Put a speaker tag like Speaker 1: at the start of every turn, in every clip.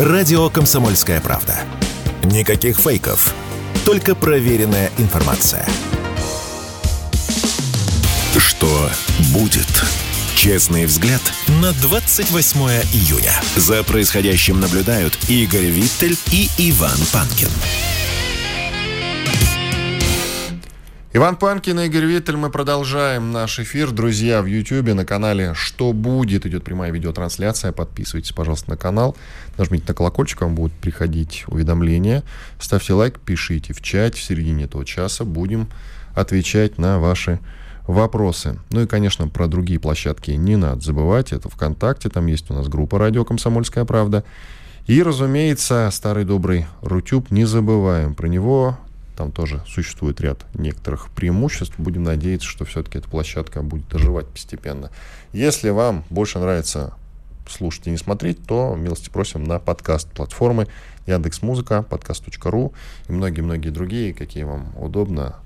Speaker 1: Радио «Комсомольская правда». Никаких фейков, только проверенная информация. Что будет? Честный взгляд на 28 июня. За происходящим наблюдают Игорь Виттель и Иван Панкин.
Speaker 2: Иван Панкин и Игорь Виттель. Мы продолжаем наш эфир. Друзья, в Ютьюбе на канале «Что будет?» идет прямая видеотрансляция. Подписывайтесь, пожалуйста, на канал. Нажмите на колокольчик, вам будут приходить уведомления. Ставьте лайк, пишите в чат. В середине этого часа будем отвечать на ваши вопросы. Ну и, конечно, про другие площадки не надо забывать. Это ВКонтакте, там есть у нас группа «Радио Комсомольская правда». И, разумеется, старый добрый Рутюб, не забываем про него. Там тоже существует ряд некоторых преимуществ. Будем надеяться, что все-таки эта площадка будет доживать постепенно. Если вам больше нравится слушать и не смотреть, то милости просим на подкаст-платформы Яндекс Музыка, подкаст.ру и многие-многие другие, какие вам удобно.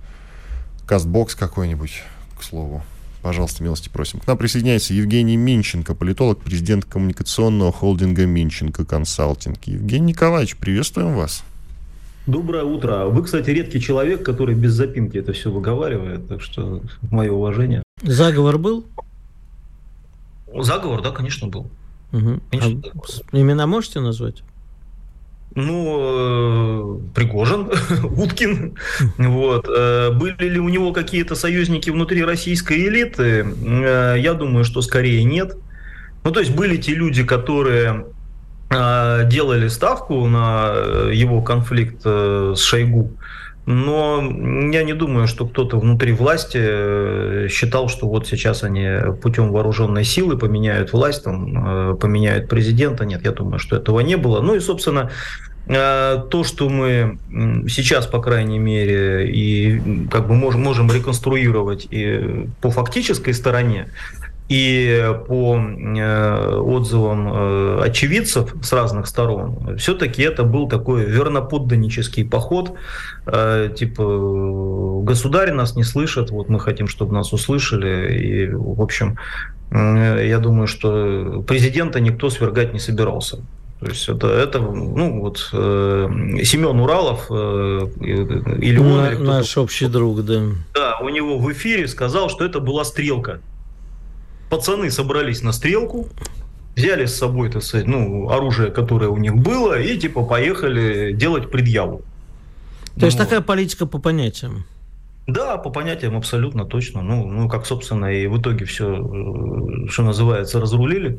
Speaker 2: Кастбокс какой-нибудь, к слову. Пожалуйста, милости просим. К нам присоединяется Евгений Минченко, политолог, президент коммуникационного холдинга Минченко Консалтинг. Евгений Николаевич, приветствуем вас.
Speaker 3: Доброе утро. Вы, кстати, редкий человек, который без запинки это все выговаривает, так что мое уважение.
Speaker 4: Заговор был?
Speaker 3: Заговор, да, конечно, был.
Speaker 4: Угу. Конечно, а имена можете назвать?
Speaker 3: Ну, э, Пригожин, Уткин. Вот. Э, были ли у него какие-то союзники внутри российской элиты? Э, я думаю, что скорее нет. Ну, то есть были те люди, которые делали ставку на э, его конфликт э, с Шойгу, но я не думаю, что кто-то внутри власти считал, что вот сейчас они путем вооруженной силы поменяют власть, там, поменяют президента. Нет, я думаю, что этого не было. Ну и, собственно, то, что мы сейчас, по крайней мере, и как бы можем, можем реконструировать и по фактической стороне, и по э, отзывам э, очевидцев с разных сторон, все-таки это был такой верноподданнический поход, э, типа государь нас не слышит, вот мы хотим, чтобы нас услышали, и, в общем, я думаю, что президента никто свергать не собирался. То есть это, это ну вот э, Семен Уралов э, или он,
Speaker 4: На, или наш общий друг, да.
Speaker 3: Да, у него в эфире сказал, что это была стрелка пацаны собрались на стрелку, взяли с собой, так сказать, ну, оружие, которое у них было, и типа поехали делать предъяву.
Speaker 4: То ну, есть такая политика по понятиям?
Speaker 3: Да, по понятиям абсолютно точно. Ну, ну, как, собственно, и в итоге все, э, что называется, разрулили.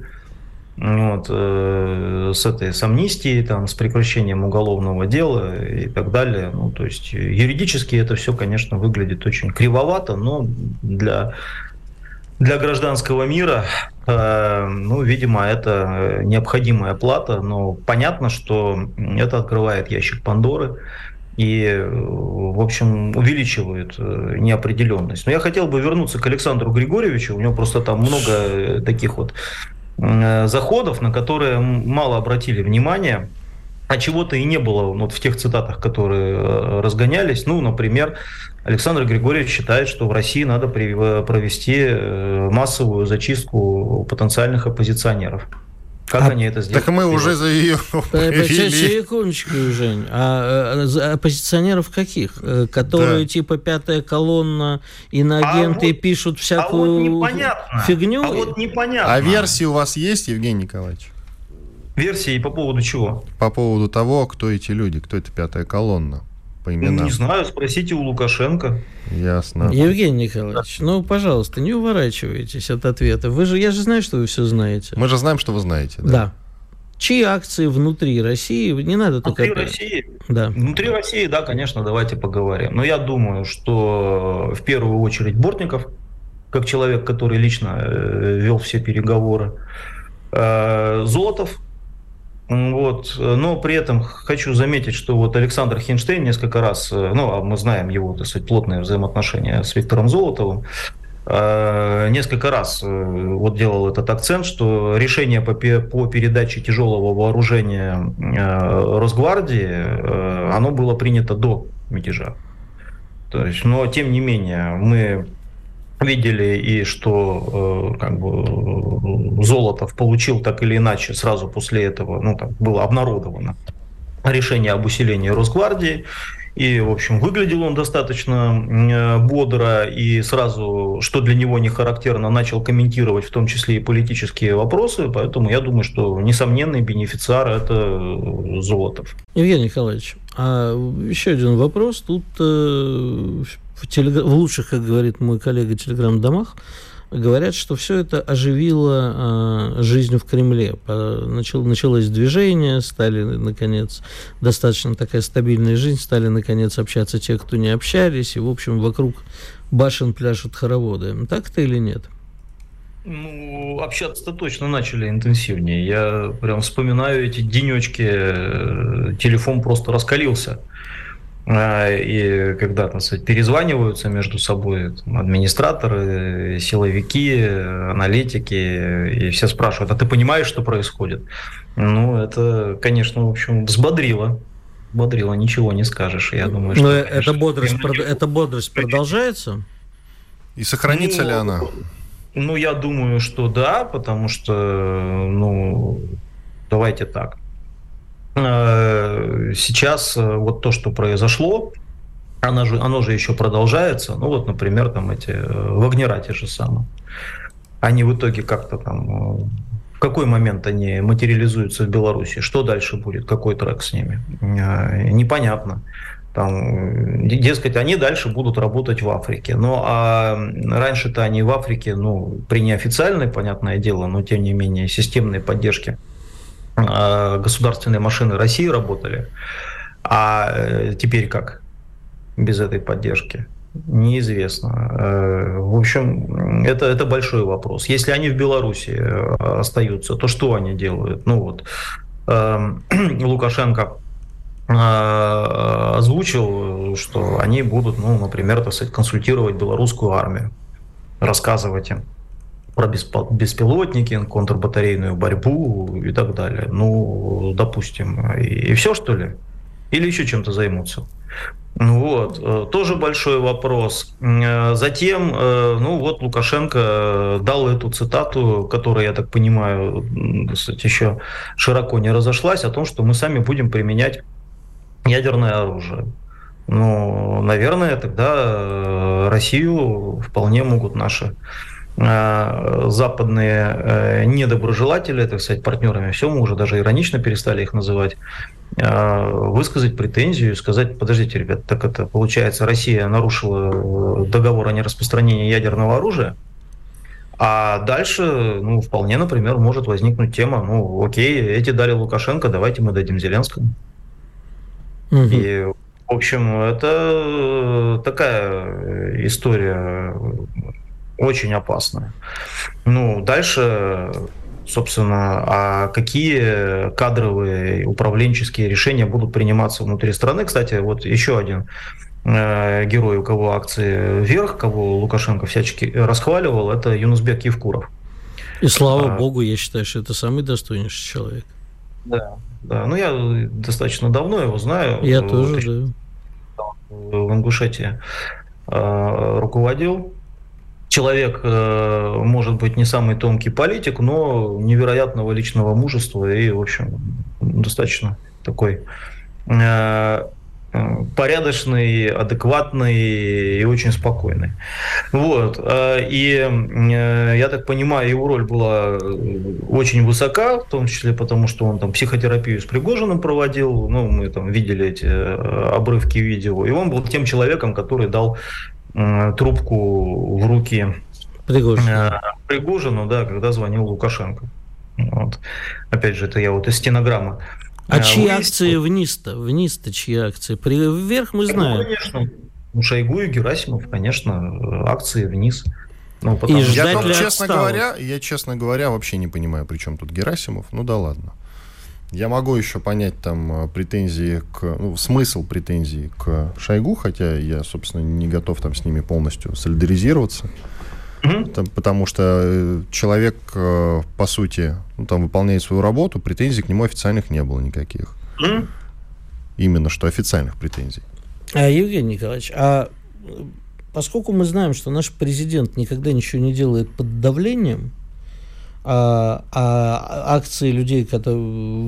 Speaker 3: Вот, э, с этой с амнистией, там, с прекращением уголовного дела и так далее. Ну, то есть юридически это все, конечно, выглядит очень кривовато, но для для гражданского мира, э, ну, видимо, это необходимая плата, но понятно, что это открывает ящик Пандоры и, в общем, увеличивает э, неопределенность. Но я хотел бы вернуться к Александру Григорьевичу, у него просто там много таких вот э, заходов, на которые мало обратили внимание а чего-то и не было вот в тех цитатах, которые э, разгонялись. Ну, например, Александр Григорьевич считает, что в России надо провести э, массовую зачистку потенциальных оппозиционеров. Как а, они это сделают?
Speaker 2: Так мы уже за ее
Speaker 4: Секундочку, Жень. А, а оппозиционеров каких? Э, которые да. типа пятая колонна, иноагенты а вот, пишут всякую а вот фигню?
Speaker 2: А вот непонятно. А версии у вас есть, Евгений Николаевич?
Speaker 3: Версии по поводу чего?
Speaker 2: По поводу того, кто эти люди, кто это пятая колонна по именам.
Speaker 3: Не знаю, спросите у Лукашенко.
Speaker 2: Ясно.
Speaker 4: Евгений Николаевич, да. ну, пожалуйста, не уворачивайтесь от ответа. Вы же, я же знаю, что вы все знаете.
Speaker 2: Мы же знаем, что вы знаете. Да.
Speaker 4: да. Чьи акции внутри России? Не надо
Speaker 3: внутри
Speaker 4: только...
Speaker 3: России? Да. Внутри России, да, конечно, давайте поговорим. Но я думаю, что в первую очередь Бортников, как человек, который лично э, вел все переговоры, э, Золотов, вот. Но при этом хочу заметить, что вот Александр Хинштейн несколько раз, э, ну, а мы знаем его, так сказать, плотные взаимоотношения с Виктором Золотовым, э, несколько раз э, вот делал этот акцент, что решение по, по передаче тяжелого вооружения Росгвардии, оно было принято до мятежа. То есть, но тем не менее, мы видели и что э, как бы Золотов получил так или иначе сразу после этого, ну там было обнародовано решение об усилении Росгвардии. И, в общем, выглядел он достаточно э, бодро и сразу, что для него не характерно, начал комментировать в том числе и политические вопросы. Поэтому я думаю, что несомненный бенефициар – это Золотов.
Speaker 4: Евгений Николаевич, а еще один вопрос. Тут э, в, телег... в лучших, как говорит мой коллега, телеграм-домах говорят, что все это оживило э, жизнь в Кремле. Начал, началось движение, стали, наконец, достаточно такая стабильная жизнь, стали, наконец, общаться те, кто не общались, и, в общем, вокруг башен пляшут хороводы. Так-то или нет?
Speaker 3: Ну, общаться-то точно начали интенсивнее. Я прям вспоминаю эти денечки, э, телефон просто раскалился. А, и когда там, сказать, перезваниваются между собой там, администраторы, силовики, аналитики, и все спрашивают, а ты понимаешь, что происходит? Ну, это, конечно, в общем, взбодрило. Бодрило, ничего не скажешь. Я думаю,
Speaker 4: что, Но конечно, эта бодрость, прод... эта бодрость продолжается?
Speaker 2: И сохранится ну, ли она?
Speaker 3: Ну, я думаю, что да, потому что, ну, давайте так сейчас э, вот то, что произошло, оно же, оно же еще продолжается. Ну вот, например, там эти э, вагнера те же самые. Они в итоге как-то там... В какой момент они материализуются в Беларуси? Что дальше будет? Какой трек с ними? Непонятно. Там, дескать, они дальше будут работать в Африке. Ну, а раньше-то они в Африке, ну, при неофициальной, понятное дело, но тем не менее системной поддержке государственные машины России работали. А э, теперь как без этой поддержки? Неизвестно. Э, в общем, это, это большой вопрос. Если они в Беларуси э, остаются, то что они делают? Ну вот, эм, Лукашенко озвучил, что они будут, ну, например, так сказать, консультировать белорусскую армию, рассказывать им про беспилотники, контрбатарейную борьбу и так далее. Ну, допустим, и, и все, что ли? Или еще чем-то займутся? Ну вот, э, тоже большой вопрос. Э, затем, э, ну вот Лукашенко дал эту цитату, которая, я так понимаю, кстати, еще широко не разошлась, о том, что мы сами будем применять ядерное оружие. Ну, наверное, тогда Россию вполне могут наши западные э, недоброжелатели, так сказать, партнерами, все, мы уже даже иронично перестали их называть, э, высказать претензию и сказать, подождите, ребят, так это получается, Россия нарушила договор о нераспространении ядерного оружия, а дальше, ну, вполне, например, может возникнуть тема, ну, окей, эти дали Лукашенко, давайте мы дадим Зеленскому. Угу. И, в общем, это такая история очень опасная. Ну, дальше, собственно, а какие кадровые управленческие решения будут приниматься внутри страны? Кстати, вот еще один э, герой, у кого акции вверх, кого Лукашенко всячески расхваливал, это Юнусбек Евкуров.
Speaker 4: И слава а, богу, я считаю, что это самый достойнейший человек.
Speaker 3: Да, да. Ну, я достаточно давно его знаю.
Speaker 4: Я тоже,
Speaker 3: да. В Ингушетии э, руководил человек, э, может быть, не самый тонкий политик, но невероятного личного мужества и, в общем, достаточно такой э, порядочный, адекватный и очень спокойный. Вот. Э, и я так понимаю, его роль была очень высока, в том числе потому, что он там психотерапию с Пригожиным проводил, ну, мы там видели эти обрывки видео, и он был тем человеком, который дал Э, трубку в руки Пригожину. Э, Пригожину, да, когда звонил Лукашенко. Вот. Опять же, это я вот из стенограммы.
Speaker 4: А э, чьи Выяснил. акции вниз-то? Вниз-то чьи акции? При... Вверх мы знаем.
Speaker 3: Ну, конечно. У Шойгу и Герасимов, конечно, акции вниз.
Speaker 2: Ну, потому... И я, там, честно говоря, я, честно говоря, вообще не понимаю, при чем тут Герасимов. Ну да ладно. Я могу еще понять там э, претензии к... Ну, смысл претензий к Шойгу, хотя я, собственно, не готов там с ними полностью солидаризироваться. Mm-hmm. Там, потому что э, человек, э, по сути, ну, там выполняет свою работу, претензий к нему официальных не было никаких. Mm-hmm. Именно что официальных претензий.
Speaker 4: А, Евгений Николаевич, а поскольку мы знаем, что наш президент никогда ничего не делает под давлением, а, а акции людей, которые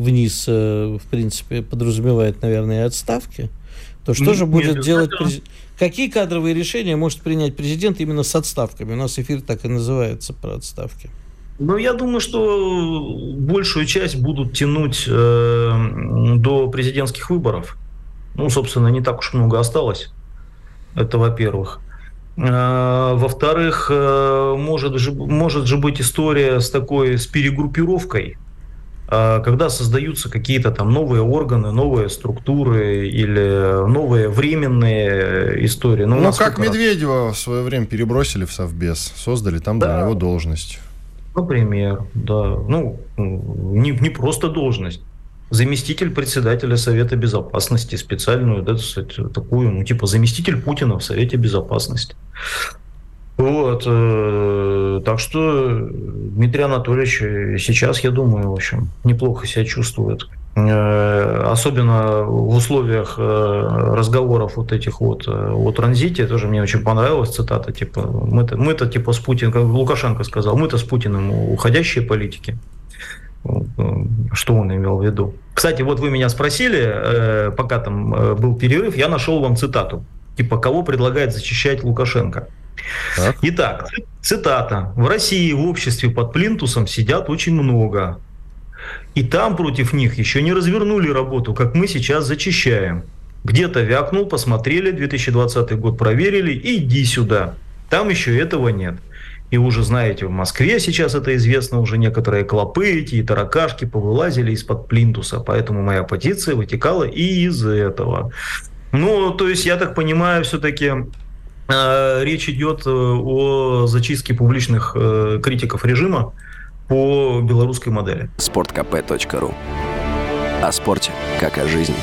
Speaker 4: вниз, э, в принципе, подразумевает, наверное, отставки, то что же будет делать президент? Какие кадровые решения может принять президент именно с отставками? У нас эфир так и называется про отставки.
Speaker 3: Ну, я думаю, что большую часть будут тянуть э, до президентских выборов. Ну, собственно, не так уж много осталось. Это во-первых. Э, во-вторых, э, может же, может же быть история с такой, с перегруппировкой, э, когда создаются какие-то там новые органы, новые структуры или новые временные истории.
Speaker 2: Ну, ну как Медведева в свое время перебросили в Совбез, создали там да. для него должность.
Speaker 3: Например, да. Ну, не, не просто должность. Заместитель председателя Совета Безопасности, специальную, да, такую, ну, типа заместитель Путина в Совете Безопасности. Вот. Э, так что Дмитрий Анатольевич сейчас, я думаю, в общем, неплохо себя чувствует. Э, особенно в условиях э, разговоров вот этих вот о транзите, тоже мне очень понравилась цитата, типа, мы-то, мы-то типа с Путиным, как Лукашенко сказал, мы-то с Путиным уходящие политики. Что он имел в виду? Кстати, вот вы меня спросили, пока там был перерыв, я нашел вам цитату. Типа, кого предлагает защищать Лукашенко? Так. Итак, цитата. В России в обществе под плинтусом сидят очень много. И там против них еще не развернули работу, как мы сейчас зачищаем. Где-то вякнул, посмотрели, 2020 год проверили, иди сюда. Там еще этого нет. И уже знаете, в Москве сейчас это известно, уже некоторые клопы эти и таракашки повылазили из-под плинтуса. Поэтому моя позиция вытекала и из этого. Ну, то есть, я так понимаю, все-таки э, речь идет э, о зачистке публичных э, критиков режима по белорусской модели.
Speaker 1: sportkp.ru О спорте, как о жизни.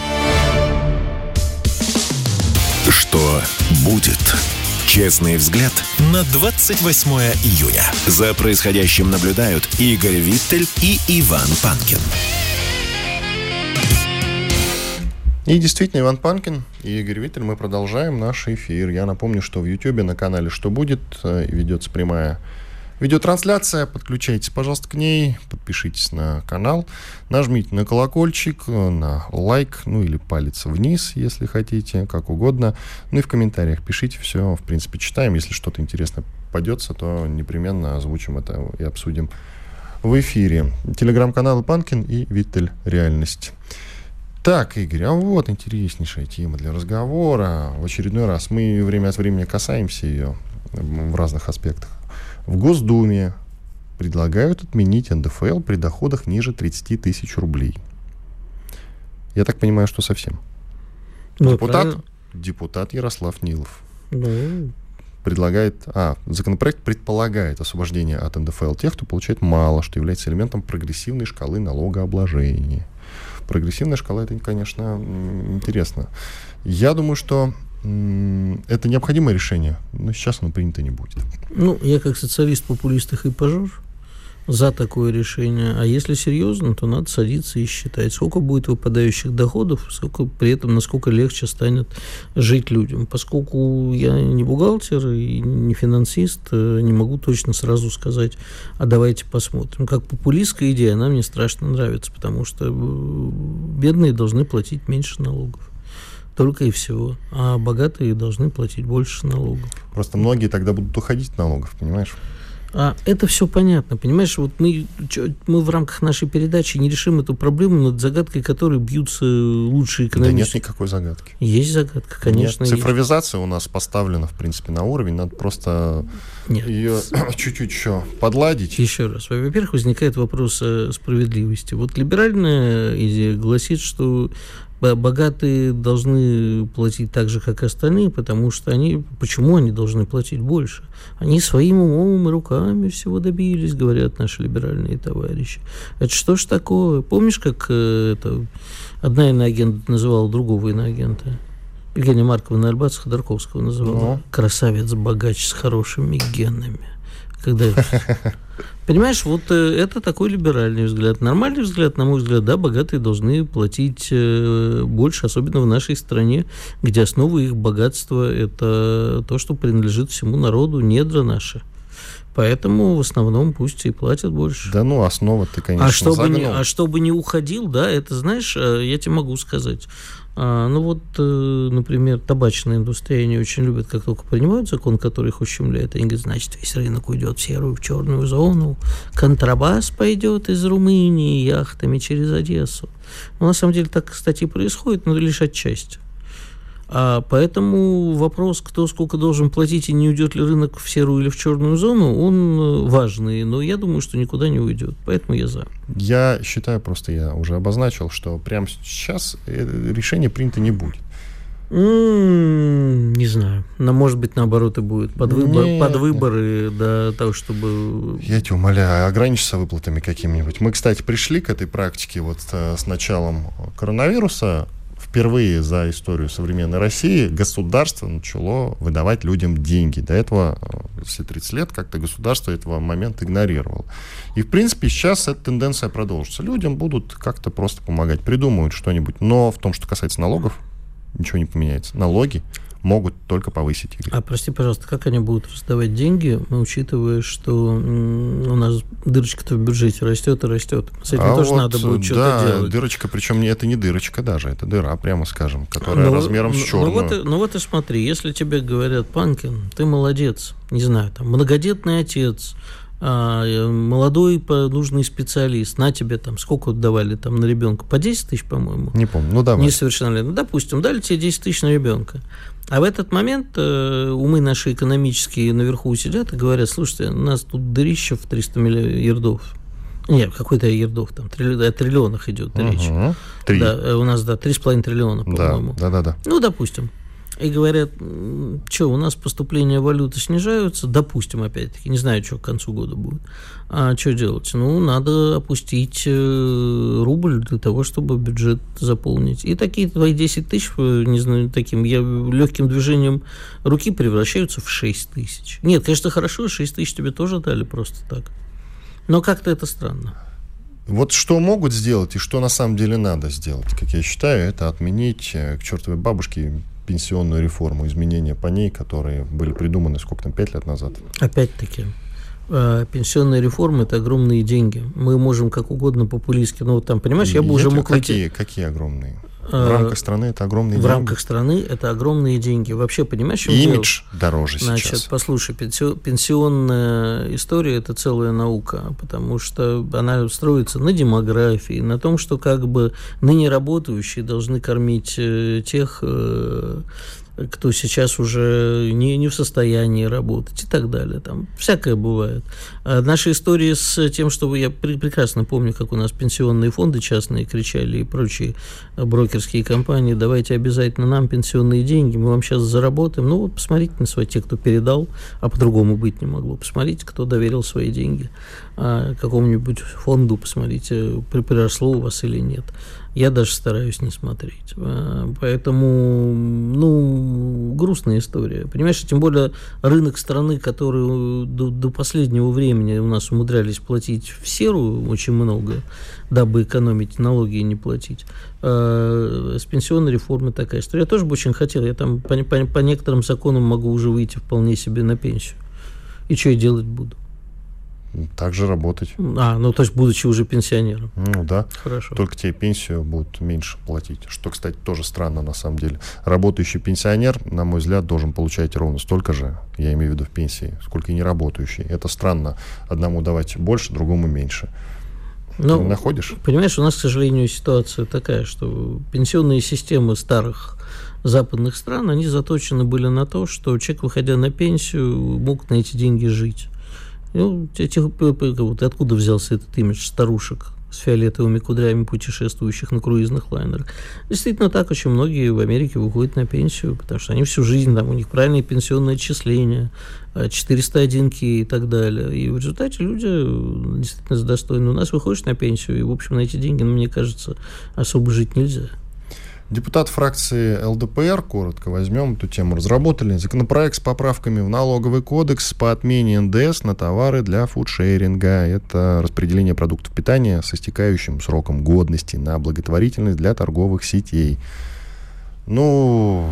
Speaker 1: Что будет? Честный взгляд на 28 июня. За происходящим наблюдают Игорь Виттель и Иван Панкин.
Speaker 2: И действительно, Иван Панкин и Игорь Виттель, мы продолжаем наш эфир. Я напомню, что в Ютьюбе на канале «Что будет» э, ведется прямая видеотрансляция. Подключайтесь, пожалуйста, к ней, подпишитесь на канал, нажмите на колокольчик, на лайк, ну или палец вниз, если хотите, как угодно. Ну и в комментариях пишите, все, в принципе, читаем. Если что-то интересное попадется, то непременно озвучим это и обсудим в эфире. Телеграм-каналы Панкин и Виттель Реальность. Так, Игорь, а вот интереснейшая тема для разговора. В очередной раз мы время от времени касаемся ее в разных аспектах. В Госдуме предлагают отменить НДФЛ при доходах ниже 30 тысяч рублей. Я так понимаю, что совсем. Ну, депутат, депутат Ярослав Нилов. Ну. Предлагает, а, законопроект предполагает освобождение от НДФЛ тех, кто получает мало, что является элементом прогрессивной шкалы налогообложения. Прогрессивная шкала, это, конечно, интересно. Я думаю, что это необходимое решение, но сейчас оно принято не будет.
Speaker 4: Ну, я как социалист, популист и пожар за такое решение. А если серьезно, то надо садиться и считать, сколько будет выпадающих доходов, сколько при этом, насколько легче станет жить людям. Поскольку я не бухгалтер и не финансист, э, не могу точно сразу сказать, а давайте посмотрим. Как популистская идея, она мне страшно нравится, потому что э, бедные должны платить меньше налогов только и всего. А богатые должны платить больше налогов.
Speaker 2: Просто многие тогда будут уходить от налогов, понимаешь?
Speaker 4: А это все понятно, понимаешь? Вот мы, мы в рамках нашей передачи не решим эту проблему над загадкой, которой бьются лучшие экономисты.
Speaker 2: Да нет никакой загадки.
Speaker 4: Есть загадка, конечно.
Speaker 2: Нет, цифровизация есть. у нас поставлена, в принципе, на уровень. Надо просто нет. ее чуть-чуть еще подладить.
Speaker 4: Еще раз. Во-первых, возникает вопрос справедливости. Вот либеральная идея гласит, что богатые должны платить так же, как и остальные, потому что они... Почему они должны платить больше? Они своим умом и руками всего добились, говорят наши либеральные товарищи. Это что ж такое? Помнишь, как э, это, одна иноагента называла другого иноагента? Евгения Марковна Альбац Ходорковского называла. Ну. Красавец-богач с хорошими генами. Когда Понимаешь, вот э, это такой либеральный взгляд. Нормальный взгляд, на мой взгляд, да, богатые должны платить э, больше, особенно в нашей стране, где основа их богатства – это то, что принадлежит всему народу, недра наши. Поэтому в основном пусть и платят больше.
Speaker 2: Да ну, основа ты, конечно,
Speaker 4: а чтобы, не, а чтобы не уходил, да, это, знаешь, э, я тебе могу сказать. А, ну вот, э, например, табачная индустрия, они очень любят, как только принимают закон, который их ущемляет, они говорят, значит, весь рынок уйдет в серую, в черную зону, контрабас пойдет из Румынии яхтами через Одессу. Ну, на самом деле так, кстати, и происходит, но лишь отчасти. А поэтому вопрос, кто сколько должен платить и не уйдет ли рынок в серую или в черную зону, он э, важный, но я думаю, что никуда не уйдет. Поэтому я за.
Speaker 2: Я считаю, просто я уже обозначил, что прямо сейчас э, решение принято не будет.
Speaker 4: Не знаю. Но, может быть, наоборот, и будет. Под, выбор, нет, под выборы, нет. да, того, чтобы...
Speaker 2: Я тебя умоляю, ограничься выплатами какими-нибудь. Мы, кстати, пришли к этой практике вот э, с началом коронавируса впервые за историю современной России государство начало выдавать людям деньги. До этого э, все 30 лет как-то государство этого момента игнорировало. И, в принципе, сейчас эта тенденция продолжится. Людям будут как-то просто помогать, придумают что-нибудь. Но в том, что касается налогов, ничего не поменяется. Налоги могут только повысить их.
Speaker 4: А прости, пожалуйста, как они будут раздавать деньги, учитывая, что у нас дырочка-то в бюджете растет и растет? С этим а тоже вот, надо будет что-то да, делать.
Speaker 2: дырочка, причем это не дырочка даже, это дыра, прямо скажем, которая ну, размером с черную.
Speaker 4: Ну вот, ну вот и смотри, если тебе говорят, Панкин, ты молодец, не знаю, там, многодетный отец, молодой нужный специалист, на тебе там, сколько давали там на ребенка? По 10 тысяч, по-моему?
Speaker 2: Не помню, ну давай.
Speaker 4: Несовершеннолетний. Ну, допустим, дали тебе 10 тысяч на ребенка. А в этот момент э, умы наши экономические наверху сидят и говорят, слушайте, у нас тут дырища в 300 миллиардов. Нет, какой-то ердов, там, трилли... о триллионах идет угу. речь. Три. Да, э, у нас, да, 3,5 триллиона, по-моему.
Speaker 2: Да, да, да, да.
Speaker 4: Ну, допустим и говорят, что, у нас поступления валюты снижаются, допустим, опять-таки, не знаю, что к концу года будет, а что делать? Ну, надо опустить э, рубль для того, чтобы бюджет заполнить. И такие твои 10 тысяч, э, не знаю, таким я, легким движением руки превращаются в 6 тысяч. Нет, конечно, хорошо, 6 тысяч тебе тоже дали просто так. Но как-то это странно.
Speaker 2: Вот что могут сделать и что на самом деле надо сделать, как я считаю, это отменить э, к чертовой бабушке пенсионную реформу, изменения по ней, которые были придуманы сколько там, пять лет назад?
Speaker 4: Опять-таки, э, пенсионная реформа – это огромные деньги. Мы можем как угодно популистски, но ну, вот там, понимаешь, я бы уже мог...
Speaker 2: Какие, какие огромные? В э, рамках страны это огромные
Speaker 4: в
Speaker 2: деньги.
Speaker 4: В рамках страны это огромные деньги. Вообще, понимаешь,
Speaker 2: Имидж дело? дороже
Speaker 4: Значит,
Speaker 2: сейчас.
Speaker 4: послушай, пенсионная история – это целая наука, потому что она строится на демографии, на том, что как бы ныне работающие должны кормить э, тех э, кто сейчас уже не, не в состоянии работать и так далее. Там всякое бывает. А наши истории с тем, что я прекрасно помню, как у нас пенсионные фонды частные кричали и прочие брокерские компании, давайте обязательно нам пенсионные деньги, мы вам сейчас заработаем. Ну вот посмотрите на свои, те, кто передал, а по-другому быть не могло. Посмотрите, кто доверил свои деньги а, какому-нибудь фонду, посмотрите, приросло у вас или нет. Я даже стараюсь не смотреть. А, поэтому, ну, грустная история. Понимаешь, тем более рынок страны, который до, до последнего времени у нас умудрялись платить в серую очень много, дабы экономить налоги и не платить. А с пенсионной реформой такая история. Я тоже бы очень хотел. Я там по, по, по некоторым законам могу уже выйти вполне себе на пенсию. И что я делать буду?
Speaker 2: Также работать.
Speaker 4: А, ну то есть будучи уже пенсионером.
Speaker 2: Ну да.
Speaker 4: Хорошо.
Speaker 2: Только тебе пенсию будут меньше платить. Что, кстати, тоже странно на самом деле. Работающий пенсионер, на мой взгляд, должен получать ровно столько же, я имею в виду в пенсии, сколько и не работающий. Это странно. Одному давать больше, другому меньше. Ну, Ты находишь?
Speaker 4: Понимаешь, у нас, к сожалению, ситуация такая, что пенсионные системы старых западных стран, они заточены были на то, что человек, выходя на пенсию, мог на эти деньги жить. Ну, этих, вот откуда взялся этот имидж старушек с фиолетовыми кудрями, путешествующих на круизных лайнерах. Действительно так, очень многие в Америке выходят на пенсию, потому что они всю жизнь, там, у них правильные пенсионные отчисления, 401 к и так далее. И в результате люди действительно достойны. У нас выходишь на пенсию, и, в общем, на эти деньги, ну, мне кажется, особо жить нельзя.
Speaker 2: Депутат фракции ЛДПР, коротко возьмем эту тему, разработали законопроект с поправками в налоговый кодекс по отмене НДС на товары для фудшеринга. Это распределение продуктов питания с истекающим сроком годности на благотворительность для торговых сетей. Ну,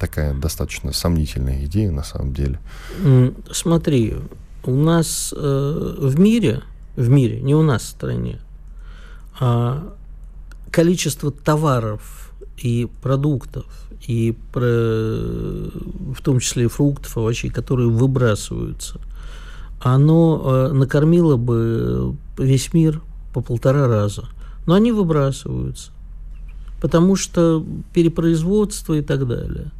Speaker 2: такая достаточно сомнительная идея на самом деле.
Speaker 4: Смотри, у нас э, в мире, в мире, не у нас в стране, а количество товаров и продуктов, и про, в том числе фруктов, овощей, которые выбрасываются, оно э, накормило бы весь мир по полтора раза. Но они выбрасываются, потому что перепроизводство и так далее.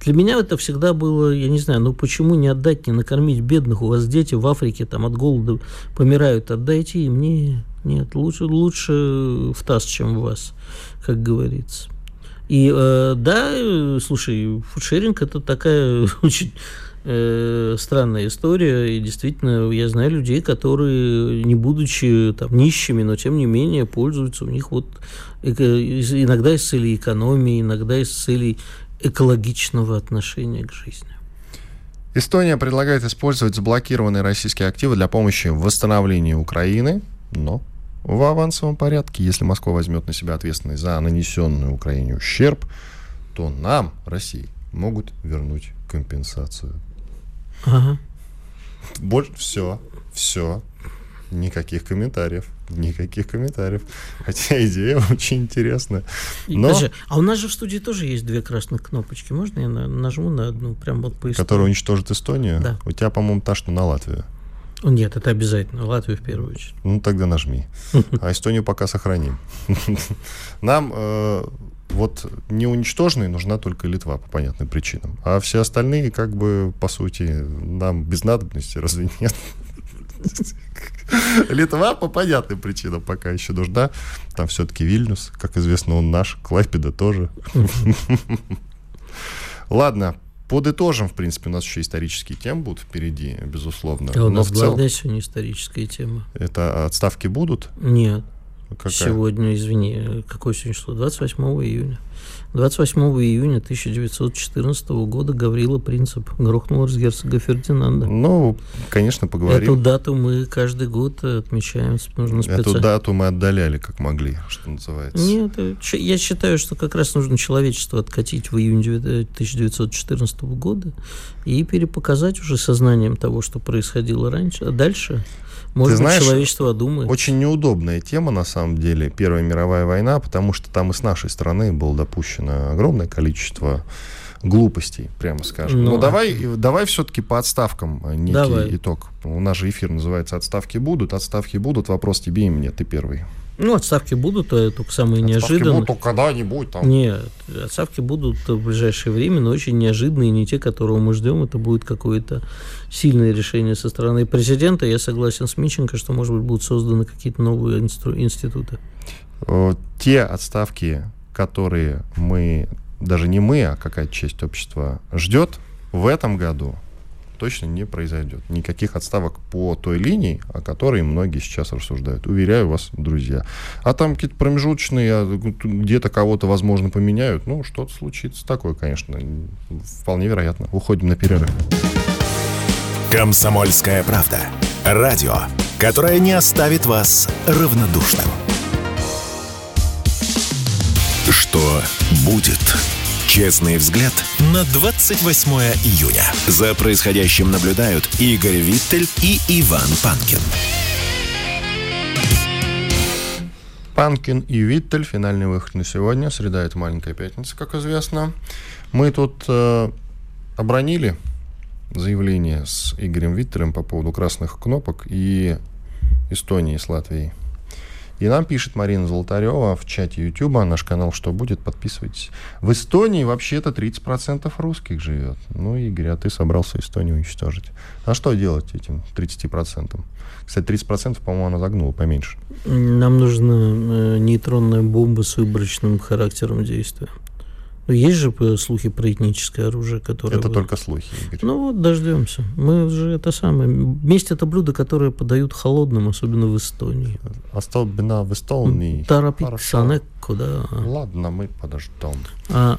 Speaker 4: Для меня это всегда было, я не знаю, ну почему не отдать, не накормить бедных? У вас дети в Африке там от голода помирают, отдайте им. Не, нет, лучше, лучше в таз, чем в вас, как говорится. И э, да, слушай, фудшеринг это такая очень э, странная история, и действительно я знаю людей, которые, не будучи там нищими, но тем не менее пользуются, у них вот иногда из целей экономии, иногда из целей экологичного отношения к жизни.
Speaker 2: Эстония предлагает использовать заблокированные российские активы для помощи в восстановлении Украины, но в авансовом порядке. Если Москва возьмет на себя ответственность за нанесенный Украине ущерб, то нам, России, могут вернуть компенсацию. Ага. Больше все, все. Никаких комментариев. Никаких комментариев. Хотя идея очень интересная.
Speaker 4: Но... Подожди, а у нас же в студии тоже есть две красных кнопочки. Можно я нажму на одну, прям вот
Speaker 2: по Эстонии? Которая уничтожит Эстонию?
Speaker 4: Да.
Speaker 2: У тебя, по-моему, та, что на Латвию.
Speaker 4: Нет, это обязательно. Латвию в первую очередь.
Speaker 2: Ну, тогда нажми. А Эстонию пока сохраним. Нам э, вот не уничтоженной нужна только Литва по понятным причинам. А все остальные, как бы, по сути, нам без надобности, разве нет? Литва по понятным причинам пока еще нужна. Там все-таки Вильнюс, как известно, он наш. Клайпеда тоже. Ладно, подытожим, в принципе, у нас еще исторические темы будут впереди, безусловно.
Speaker 4: А у нас главная сегодня историческая тема.
Speaker 2: Это отставки будут?
Speaker 4: Нет. Какая? Сегодня, извини, какое сегодня число? 28 июня. 28 июня 1914 года Гаврила Принцип грохнул герцога Фердинанда.
Speaker 2: Ну, конечно, поговорим.
Speaker 4: Эту дату мы каждый год отмечаем.
Speaker 2: Нужно специ... Эту дату мы отдаляли, как могли, что называется.
Speaker 4: Нет, э, я считаю, что как раз нужно человечество откатить в июне 1914 года и перепоказать уже сознанием того, что происходило раньше. А дальше может Ты быть, знаешь, человечество думает.
Speaker 2: Очень неудобная тема, на самом деле, Первая мировая война, потому что там и с нашей стороны было допущено огромное количество глупостей, прямо скажем. Но, Но давай, давай все-таки по отставкам э, некий давай. итог. У нас же эфир называется «Отставки будут». Отставки будут. Вопрос тебе и мне. Ты первый.
Speaker 4: Ну, отставки будут, а только самые отставки неожиданные.
Speaker 2: будут только когда-нибудь там.
Speaker 4: Нет, отставки будут в ближайшее время, но очень неожиданные, не те, которого мы ждем. Это будет какое-то сильное решение со стороны президента. Я согласен с Миченко, что, может быть, будут созданы какие-то новые инстру- институты.
Speaker 2: Те отставки, которые мы, даже не мы, а какая-то часть общества ждет в этом году, точно не произойдет. Никаких отставок по той линии, о которой многие сейчас рассуждают. Уверяю вас, друзья. А там какие-то промежуточные, а, где-то кого-то, возможно, поменяют. Ну, что-то случится такое, конечно. Вполне вероятно. Уходим на перерыв.
Speaker 1: Комсомольская правда. Радио, которое не оставит вас равнодушным. Что будет? Честный взгляд на 28 июня. За происходящим наблюдают Игорь Виттель и Иван Панкин.
Speaker 2: Панкин и Виттель. Финальный выход на сегодня. Среда – это маленькая пятница, как известно. Мы тут э, обронили заявление с Игорем Виттером по поводу красных кнопок и Эстонии с Латвией. И нам пишет Марина Золотарева в чате YouTube, наш канал «Что будет?», подписывайтесь. В Эстонии вообще-то 30% русских живет. Ну, Игорь, а ты собрался Эстонию уничтожить. А что делать этим 30%? Кстати, 30%, по-моему, она загнула поменьше.
Speaker 4: Нам нужна э, нейтронная бомба с выборочным характером действия. Но есть же э, слухи про этническое оружие, которое...
Speaker 2: Это только слухи,
Speaker 4: Игорь. Ну вот, дождемся. Мы же это самое... Месть — это блюдо, которое подают холодным, особенно в Эстонии.
Speaker 2: Особенно в Эстонии.
Speaker 4: Торопиться некуда.
Speaker 2: Ладно, мы подождем.
Speaker 4: А,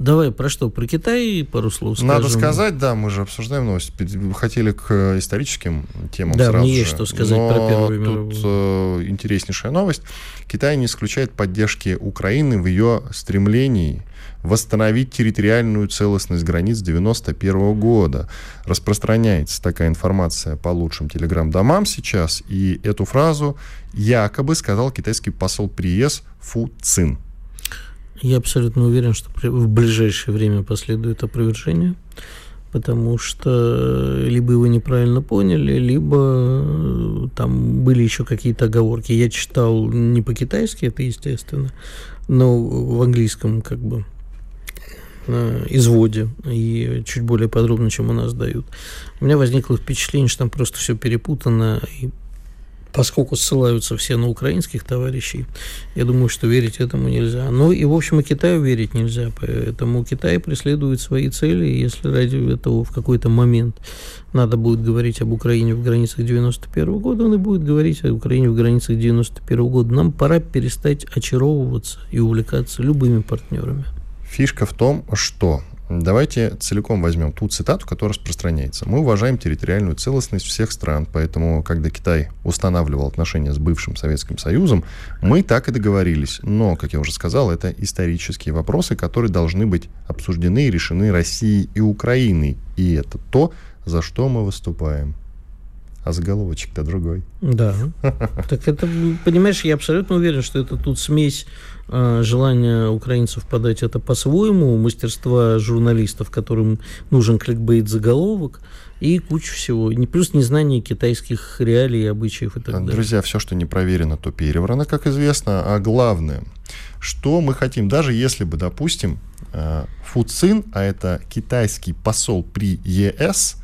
Speaker 4: Давай про что? Про Китай пару слов скажем.
Speaker 2: Надо сказать, да, мы же обсуждаем новость. Хотели к историческим темам
Speaker 4: да,
Speaker 2: сразу
Speaker 4: мне
Speaker 2: же.
Speaker 4: есть что сказать Но про Первую мировую.
Speaker 2: Тут э, интереснейшая новость. Китай не исключает поддержки Украины в ее стремлении восстановить территориальную целостность границ 91 года. Распространяется такая информация по лучшим телеграм-домам сейчас, и эту фразу якобы сказал китайский посол при ЕС Фу Цин.
Speaker 4: Я абсолютно уверен, что в ближайшее время последует опровержение, потому что либо его неправильно поняли, либо э, там были еще какие-то оговорки. Я читал не по-китайски, это естественно, но в английском как бы э, изводе и чуть более подробно, чем у нас дают. У меня возникло впечатление, что там просто все перепутано, и поскольку ссылаются все на украинских товарищей, я думаю, что верить этому нельзя. Ну и, в общем, и Китаю верить нельзя, поэтому Китай преследует свои цели, и если ради этого в какой-то момент надо будет говорить об Украине в границах 91 года, он и будет говорить о Украине в границах 91 года. Нам пора перестать очаровываться и увлекаться любыми партнерами.
Speaker 2: Фишка в том, что Давайте целиком возьмем ту цитату, которая распространяется. Мы уважаем территориальную целостность всех стран, поэтому, когда Китай устанавливал отношения с бывшим Советским Союзом, мы так и договорились. Но, как я уже сказал, это исторические вопросы, которые должны быть обсуждены и решены Россией и Украиной. И это то, за что мы выступаем. А заголовочек-то другой.
Speaker 4: Да. Так это, понимаешь, я абсолютно уверен, что это тут смесь э, желания украинцев подать это по-своему, мастерства журналистов, которым нужен кликбейт заголовок, и куча всего. Не, плюс незнание китайских реалий, обычаев и так далее.
Speaker 2: Друзья, все, что не проверено, то переврано, как известно. А главное, что мы хотим, даже если бы, допустим, э, Фу Цин, а это китайский посол при ЕС,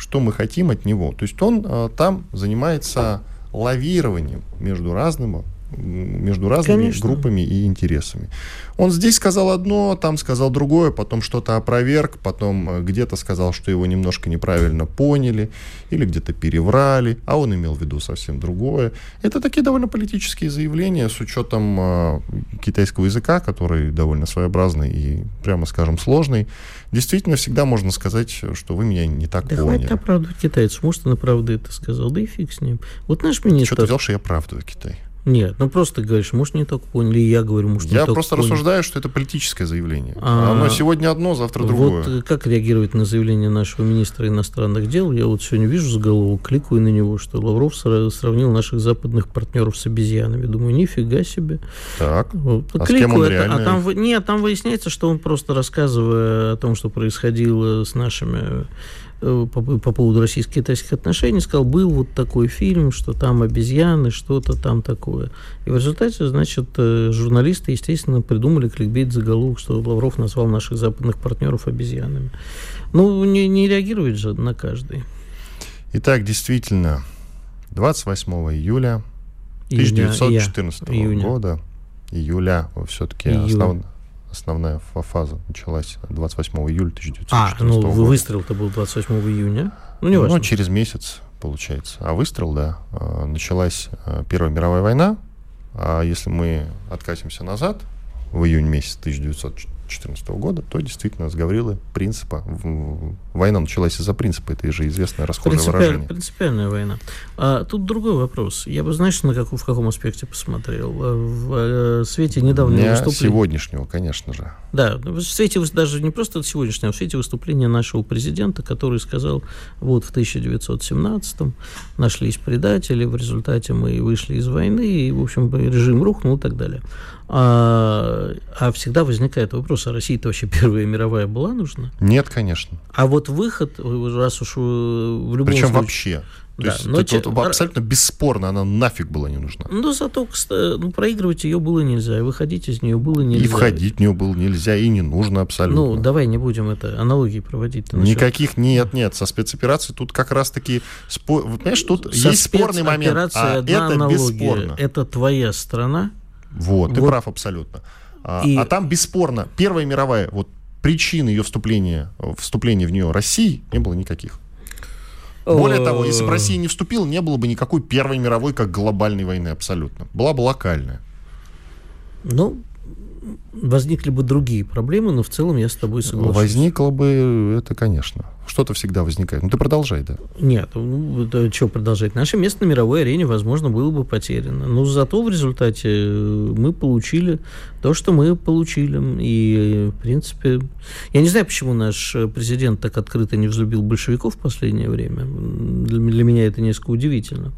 Speaker 2: что мы хотим от него. То есть он э, там занимается лавированием между разными между разными Конечно. группами и интересами. Он здесь сказал одно, там сказал другое, потом что-то опроверг, потом э, где-то сказал, что его немножко неправильно поняли, или где-то переврали, а он имел в виду совсем другое. Это такие довольно политические заявления с учетом э, китайского языка, который довольно своеобразный и, прямо скажем, сложный. Действительно, всегда можно сказать, что вы меня не так
Speaker 4: да
Speaker 2: поняли.
Speaker 4: хватит оправдывать китайцев. Может, он и правда это сказал, да и фиг с ним. Вот наш министр...
Speaker 2: Что ты взял, что я оправдываю Китай?
Speaker 4: Нет, ну просто говоришь, может, не так поняли, я говорю, может, не
Speaker 2: Я
Speaker 4: так
Speaker 2: просто
Speaker 4: поняли.
Speaker 2: рассуждаю, что это политическое заявление. А, Оно сегодня одно, завтра другое.
Speaker 4: Вот э, как реагирует на заявление нашего министра иностранных дел? Я вот сегодня вижу заголовок, кликаю на него, что Лавров сравнил наших западных партнеров с обезьянами. Думаю, нифига себе.
Speaker 2: Так,
Speaker 4: вот, а кликаю, с кем он это, реально... а там, нет, там выясняется, что он просто рассказывая о том, что происходило с нашими по, по поводу российско-китайских отношений, сказал, был вот такой фильм, что там обезьяны, что-то там такое. И в результате, значит, э, журналисты, естественно, придумали кликбейт заголовок, что Лавров назвал наших западных партнеров обезьянами. Ну, не, не реагирует же на каждый.
Speaker 2: Итак, действительно, 28 июля 1914 июня. года, июля, все-таки основ, основная фаза началась 28 июля 1914 а, ну, года.
Speaker 4: выстрел-то был 28 июня? Ну, не важно.
Speaker 2: Ну, через месяц, получается. А выстрел, да. А, началась а, Первая мировая война. А если мы откатимся назад, в июне месяц 1914 2014 года, то действительно с Гаврилы принципа, война началась из-за принципа, это же известное расхожее Принципиаль, выражение.
Speaker 4: Принципиальная война. А, тут другой вопрос. Я бы, знаешь, на каком, в каком аспекте посмотрел? А, в, в свете недавнего
Speaker 2: Дня
Speaker 4: выступления...
Speaker 2: сегодняшнего, конечно же.
Speaker 4: Да, в свете даже не просто сегодняшнего, а в свете выступления нашего президента, который сказал, вот в 1917-м нашлись предатели, в результате мы вышли из войны, и, в общем, режим рухнул и так далее. А, а всегда возникает вопрос, а России-то вообще Первая мировая была нужна?
Speaker 2: Нет, конечно.
Speaker 4: А вот выход, раз уж в любом
Speaker 2: Причем
Speaker 4: случае...
Speaker 2: вообще. То да, есть но это те... вот абсолютно бесспорно, она нафиг была не нужна.
Speaker 4: Ну, зато ну, проигрывать ее было нельзя, и выходить из нее было нельзя.
Speaker 2: И входить в нее было нельзя, и не нужно абсолютно.
Speaker 4: Ну, давай не будем это аналогии проводить.
Speaker 2: Никаких нет, нет. Со спецоперацией тут как раз-таки... Спор... Понимаешь, тут Со есть спорный момент, а это аналогия. бесспорно.
Speaker 4: Это твоя страна,
Speaker 2: вот, ты вот. прав абсолютно. А,
Speaker 4: И-
Speaker 2: а там бесспорно Первая мировая, вот причин ее вступления, вступления в нее России не было никаких. Более того, если бы Россия не вступила, не было бы никакой Первой мировой как глобальной войны абсолютно. Была бы локальная.
Speaker 4: Ну, возникли бы другие проблемы, но в целом я с тобой соглашусь.
Speaker 2: Возникло бы это, конечно. Что-то всегда возникает. Ну ты продолжай, да.
Speaker 4: Нет, ну, это что продолжать? Наше место на мировой арене, возможно, было бы потеряно. Но зато в результате э, мы получили то, что мы получили. И, в принципе, я не знаю, почему наш э, президент так открыто не взлюбил большевиков в последнее время. Для, для меня это несколько удивительно.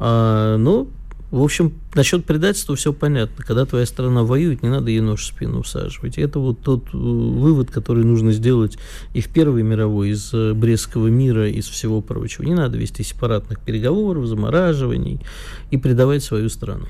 Speaker 4: А, ну, в общем, насчет предательства все понятно. Когда твоя страна воюет, не надо ей нож в спину всаживать. И это вот тот э, вывод, который нужно сделать и в Первой мировой, из э, Брестского мира, из всего прочего. Не надо вести сепаратных переговоров, замораживаний и предавать свою страну.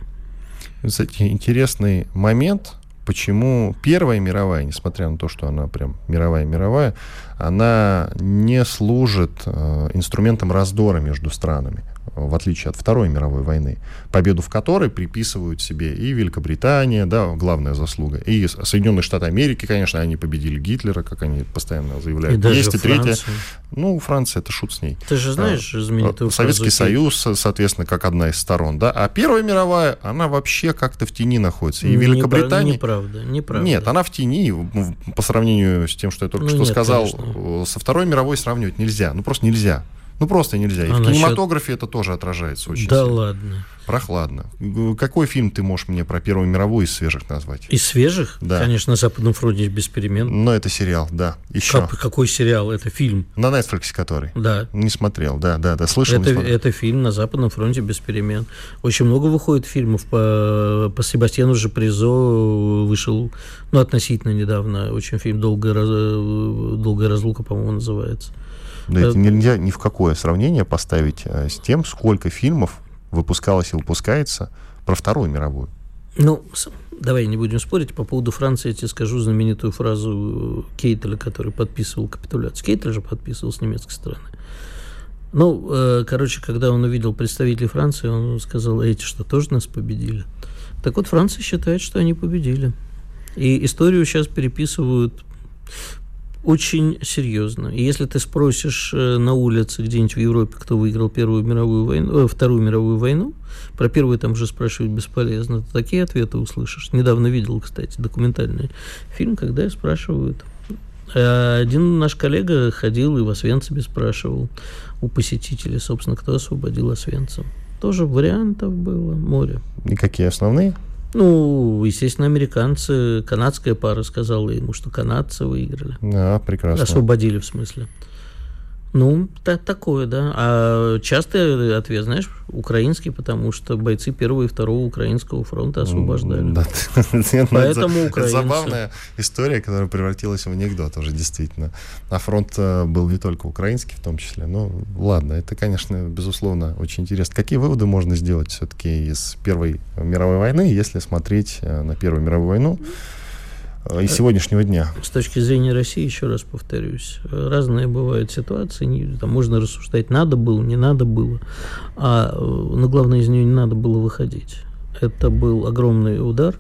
Speaker 2: Кстати, интересный момент, почему Первая мировая, несмотря на то, что она прям мировая-мировая, она не служит э, инструментом раздора между странами, в отличие от Второй мировой войны, победу в которой приписывают себе и Великобритания, да, главная заслуга, и Соединенные Штаты Америки, конечно, они победили Гитлера, как они постоянно заявляют.
Speaker 4: и даже
Speaker 2: Есть и третья. Ну, Франция, это шут с ней.
Speaker 4: Ты же знаешь знаменитую
Speaker 2: Советский
Speaker 4: фразу
Speaker 2: Союз, со- соответственно, как одна из сторон, да, а Первая мировая, она вообще как-то в тени находится. И
Speaker 4: Непра-
Speaker 2: Великобритания...
Speaker 4: Неправда, неправда.
Speaker 2: Нет, она в тени по сравнению с тем, что я только
Speaker 4: Ну,
Speaker 2: что
Speaker 4: нет,
Speaker 2: сказал.
Speaker 4: конечно.
Speaker 2: Со Второй мировой сравнивать нельзя. Ну, просто нельзя. Ну, просто нельзя. И
Speaker 4: А
Speaker 2: в
Speaker 4: насчет-
Speaker 2: кинематографе это тоже отражается очень
Speaker 4: Да
Speaker 2: сильно.
Speaker 4: ладно.
Speaker 2: Прохладно. Какой фильм ты можешь мне про Первую мировую из свежих назвать?
Speaker 4: Из свежих?
Speaker 2: Да.
Speaker 4: Конечно, на Западном фронте без перемен.
Speaker 2: Но это сериал, да. Еще.
Speaker 4: Как- какой сериал? Это фильм.
Speaker 2: На Netflix который.
Speaker 4: Да.
Speaker 2: Не смотрел, да, да, да. Слышал,
Speaker 4: Это, это фильм на Западном фронте без перемен. Очень много выходит фильмов. По, по Себастьяну же Призо вышел, ну, относительно недавно, очень фильм «Долгая, раз- «Долгая разлука», по-моему, называется.
Speaker 2: Да, это
Speaker 4: Э,
Speaker 2: нельзя ни в какое сравнение поставить э, с тем, сколько фильмов выпускалось и выпускается про Вторую мировую.
Speaker 4: Ну, давай не будем спорить. По поводу Франции я тебе скажу знаменитую фразу э, Кейтеля, который подписывал капитуляцию. Кейтель же подписывал с немецкой стороны. Ну, короче, когда он увидел представителей Франции, он сказал, эти что, тоже нас победили? Так вот, Франция считает, что они победили. И историю сейчас переписывают очень серьезно. И если ты спросишь э, на улице где-нибудь в Европе, кто выиграл Первую мировую войну, э, Вторую мировую войну, про первую там же спрашивать бесполезно, ты такие ответы услышишь. Недавно видел, кстати, документальный фильм, когда спрашивают. А Один наш коллега ходил и в Освенциме спрашивал у посетителей, собственно, кто освободил Освенцим. Тоже вариантов было море.
Speaker 2: И какие основные?
Speaker 4: Ну, естественно, американцы, канадская пара сказала ему, что канадцы выиграли.
Speaker 2: Да, прекрасно.
Speaker 4: Освободили, в смысле. Ну, та- такое, да. А частый ответ, знаешь, украинский, потому что бойцы первого и второго украинского фронта освобождали.
Speaker 2: Да. Это
Speaker 4: Поэтому украинцы.
Speaker 2: Забавная история, которая превратилась в анекдот уже действительно. А фронт э, был не только украинский в том числе. Ну, ладно, это, конечно, безусловно, очень интересно. Какие выводы можно сделать все-таки из Первой мировой войны, если смотреть э, на Первую мировую войну э, из сегодняшнего дня?
Speaker 4: С точки зрения России, еще раз повторюсь, разные бывают ситуации. Не- там можно рассуждать, надо было, не надо было. А, э, но главное, из нее не надо было выходить. Это был огромный удар,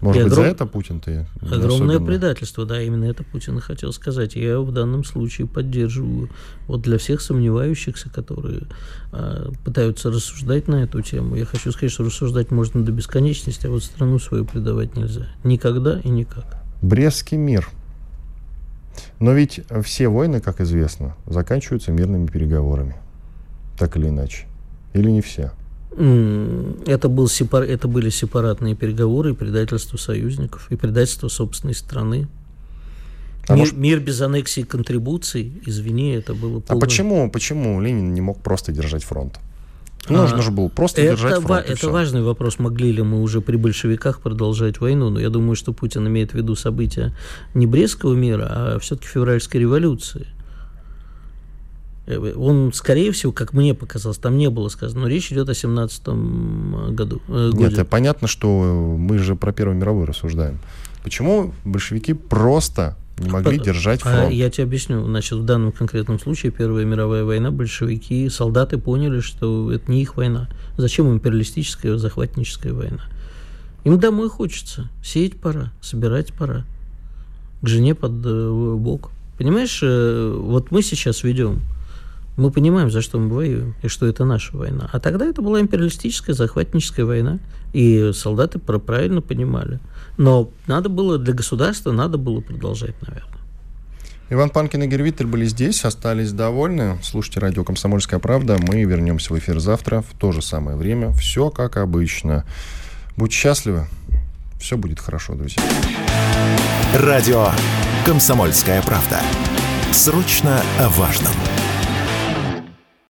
Speaker 2: Может
Speaker 4: И
Speaker 2: быть,
Speaker 4: огром-
Speaker 2: за это Путин ты не
Speaker 4: Огромное
Speaker 2: особенно-
Speaker 4: предательство, да, именно это Путин и хотел сказать. Я в данном случае поддерживаю. Вот для всех сомневающихся, которые а, пытаются рассуждать на эту тему, я хочу сказать, что рассуждать можно до бесконечности, а вот страну свою предавать нельзя. Никогда и никак.
Speaker 2: Брестский мир. Но ведь все войны, как известно, заканчиваются мирными переговорами. Так или иначе. Или не все.
Speaker 4: Это, был сепар... это были сепаратные переговоры и предательство союзников, и предательство собственной страны.
Speaker 2: А
Speaker 4: мир,
Speaker 2: может-
Speaker 4: мир без аннексии и контрибуций, извини, это было
Speaker 2: А
Speaker 4: полное-
Speaker 2: почему, почему Ленин не мог просто держать фронт?
Speaker 4: А,
Speaker 2: Нужно же было просто держать
Speaker 4: Это,
Speaker 2: фронт.
Speaker 4: ва- это
Speaker 2: всё.
Speaker 4: важный вопрос, могли ли мы уже при большевиках продолжать войну, но я думаю, что Путин имеет в виду события не Брестского мира, а все-таки февральской революции. Э, Он, скорее всего, как мне показалось, там не было сказано, но речь идет о 17 году. э,
Speaker 2: Нет,
Speaker 4: годе.
Speaker 2: понятно, что мы же про Первую мировую рассуждаем. Почему большевики просто не могли
Speaker 4: По-
Speaker 2: держать
Speaker 4: А
Speaker 2: фронт?
Speaker 4: я тебе объясню. Значит, в данном конкретном случае Первая мировая война, большевики, солдаты поняли, что это не их война. Зачем им империалистическая захватническая война? Им домой хочется. Сеять пора, собирать пора. К жене под э, бок. Понимаешь, э, вот мы сейчас ведем, мы понимаем, за что мы воюем, и что это наша война. А тогда это была империалистическая, захватническая война, и солдаты правильно понимали. Но надо было для государства, надо было продолжать, наверное.
Speaker 2: Иван Панкин и Гервитель были здесь, остались довольны. Слушайте радио «Комсомольская правда». Мы вернемся в эфир завтра в то же самое время. Все как обычно. Будьте счастливы. Все будет хорошо, друзья.
Speaker 1: Радио «Комсомольская правда». Срочно о важном.